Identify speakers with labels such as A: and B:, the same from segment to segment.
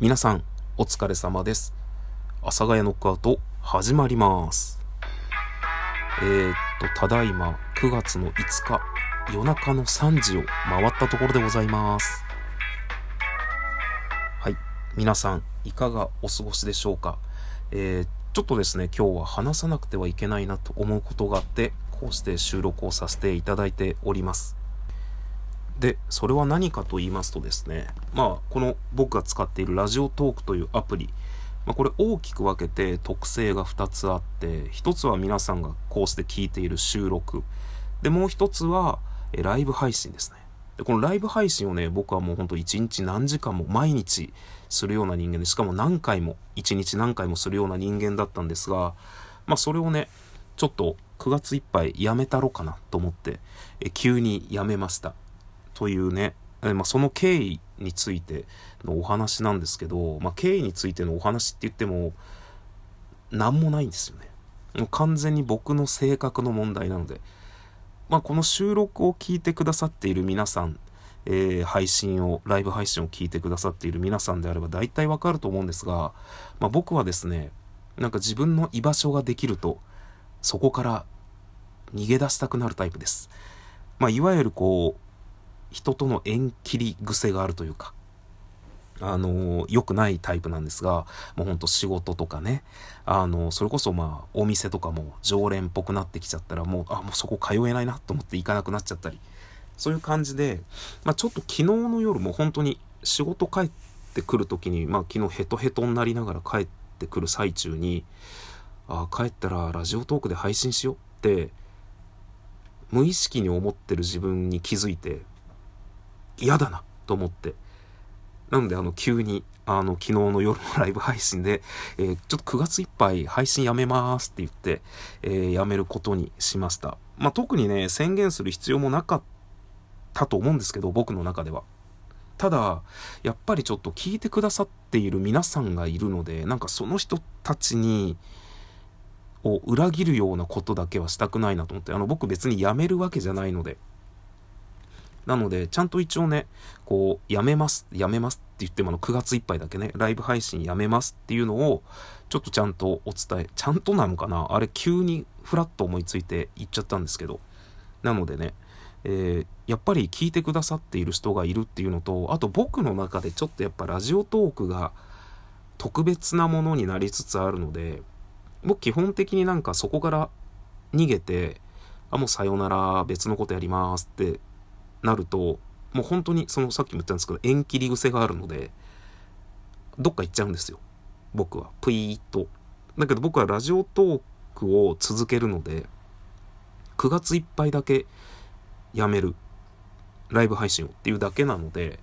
A: 皆さん、お疲れ様です。阿佐ヶ谷ノックアウト、始まります。えー、っと、ただいま、9月の5日、夜中の3時を回ったところでございます。はい。皆さん、いかがお過ごしでしょうか？えー、ちょっとですね、今日は話さなくてはいけないなと思うことがあって、こうして収録をさせていただいております。で、それは何かと言いますとですね、まあ、この僕が使っているラジオトークというアプリ、まあ、これ大きく分けて特性が2つあって、1つは皆さんがこうして聞いている収録。で、もう1つは、えライブ配信ですね。で、このライブ配信をね、僕はもうほんと1日何時間も毎日するような人間で、しかも何回も、1日何回もするような人間だったんですが、まあそれをね、ちょっと9月いっぱいやめたろかなと思って、え急にやめました。というね、まあ、その経緯についてのお話なんですけど、まあ、経緯についてのお話って言っても、何もないんですよね。もう完全に僕の性格の問題なので、まあ、この収録を聞いてくださっている皆さん、えー、配信を、ライブ配信を聞いてくださっている皆さんであれば大体わかると思うんですが、まあ、僕はですね、なんか自分の居場所ができると、そこから逃げ出したくなるタイプです。まあ、いわゆるこう、人との縁切り癖があるというか、あの、良くないタイプなんですが、もうほんと仕事とかね、あの、それこそまあ、お店とかも常連っぽくなってきちゃったら、もう、あ、もうそこ通えないなと思って行かなくなっちゃったり、そういう感じで、まあちょっと昨日の夜も本当に仕事帰ってくる時に、まあ昨日ヘトヘトになりながら帰ってくる最中に、あ、帰ったらラジオトークで配信しようって、無意識に思ってる自分に気づいて、嫌だなと思って。なので、あの、急に、あの、昨日の夜のライブ配信で、えー、ちょっと9月いっぱい配信やめますって言って、えー、やめることにしました。まあ、特にね、宣言する必要もなかったと思うんですけど、僕の中では。ただ、やっぱりちょっと聞いてくださっている皆さんがいるので、なんかその人たちに、を裏切るようなことだけはしたくないなと思って、あの、僕別に辞めるわけじゃないので、なので、ちゃんと一応ね、こう、やめます、やめますって言っても、あの、9月いっぱいだけね、ライブ配信やめますっていうのを、ちょっとちゃんとお伝え、ちゃんとなのかな？あれ、急にふらっと思いついて言っちゃったんですけど。なのでね、えー、やっぱり聞いてくださっている人がいるっていうのと、あと僕の中でちょっとやっぱラジオトークが特別なものになりつつあるので、僕基本的になんかそこから逃げて、あ、もうさよなら、別のことやりますってなると、もう本当にそのさっきも言ったんですけど、縁切り癖があるので、どっか行っちゃうんですよ。僕は。ぷいーっと。だけど僕はラジオトークを続けるので、9月いっぱいだけやめる。ライブ配信をっていうだけなので、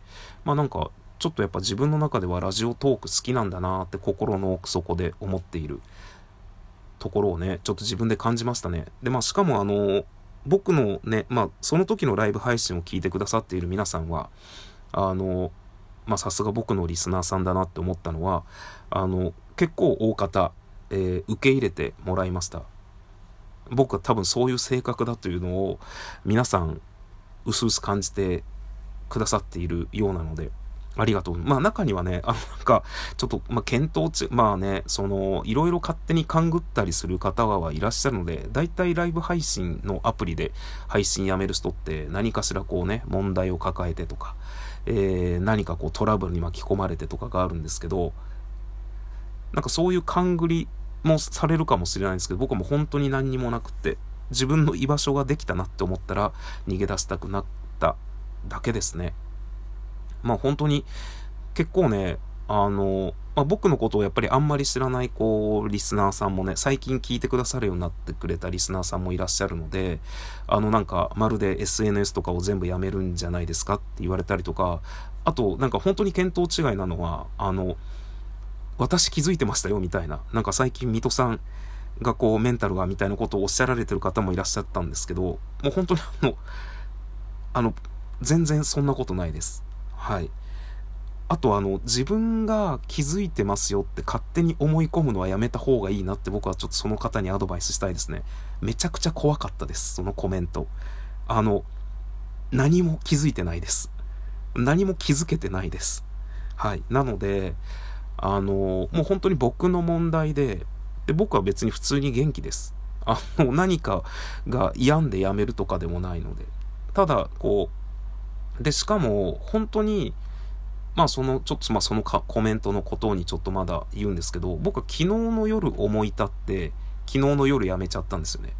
A: まあなんか、ちょっとやっぱ自分の中ではラジオトーク好きなんだなって心の奥底で思っているところをね、ちょっと自分で感じましたね。で、まあしかもあの、僕のね、まあ、その時のライブ配信を聞いてくださっている皆さんは、あの、まあ、さすが僕のリスナーさんだなって思ったのは、あの、結構大方、えー、受け入れてもらいました。僕は多分そういう性格だというのを皆さん、うすうす感じてくださっているようなので、ありがとう。まあ中にはね、あのなんか、ちょっと、まあ検討値、まあね、その、いろいろ勝手に勘ぐったりする方はいらっしゃるので、大体ライブ配信のアプリで配信やめる人って何かしらこうね、問題を抱えてとか、えー、何かこうトラブルに巻き込まれてとかがあるんですけど、なんかそういう勘繰りもされるかもしれないんですけど、僕はもう本当に何にもなくって、自分の居場所ができたなって思ったら逃げ出したくなっただけですね。まあ本当に結構ね、あの、まあ、僕のことをやっぱりあんまり知らない、こう、リスナーさんもね、最近聞いてくださるようになってくれたリスナーさんもいらっしゃるので、あの、なんか、まるで SNS とかを全部やめるんじゃないですかって言われたりとか、あと、なんか本当に見当違いなのは、あの、私気づいてましたよみたいな、なんか最近水戸さんがこう、メンタルがみたいなことをおっしゃられてる方もいらっしゃったんですけど、もう本当にあの、あの、全然そんなことないです。はい。あとあの、自分が気づいてますよって勝手に思い込むのはやめた方がいいなって僕はちょっとその方にアドバイスしたいですね。めちゃくちゃ怖かったです、そのコメント。あの、何も気づいてないです。何も気づけてないです。はい。なので、あの、もう本当に僕の問題で、で僕は別に普通に元気です。あの、何かが病んでやめるとかでもないので。ただ、こう、で、しかも、本当に、まあその、ちょっとまあそのかコメントのことにちょっとまだ言うんですけど、僕は昨日の夜思い立って、昨日の夜やめちゃったんですよね。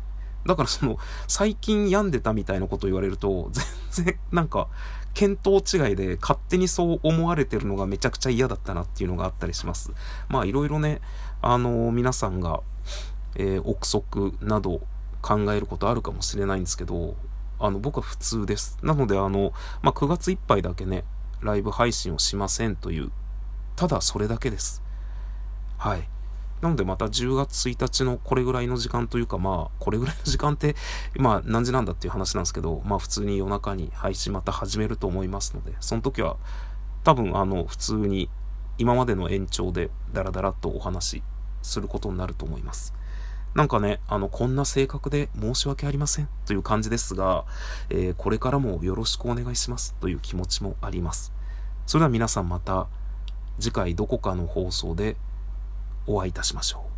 A: だからその、最近病んでたみたいなこと言われると、全然なんか、見当違いで勝手にそう思われてるのがめちゃくちゃ嫌だったなっていうのがあったりします。まあいろいろね、あのー、皆さんが、えー、憶測など考えることあるかもしれないんですけど、あの、僕は普通です。なのであの、まあ9月いっぱいだけね、ライブ配信をしませんという、ただそれだけです。はい。なのでまた10月1日のこれぐらいの時間というかまあこれぐらいの時間ってまあ何時なんだっていう話なんですけどまあ普通に夜中に配信また始めると思いますのでその時は多分あの普通に今までの延長でダラダラとお話しすることになると思います。なんかね、あの、こんな性格で申し訳ありませんという感じですが、えー、これからもよろしくお願いしますという気持ちもあります。それでは皆さんまた次回どこかの放送でお会いいたしましょう。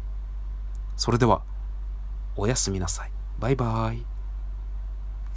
A: それでは、おやすみなさい。バイバイ。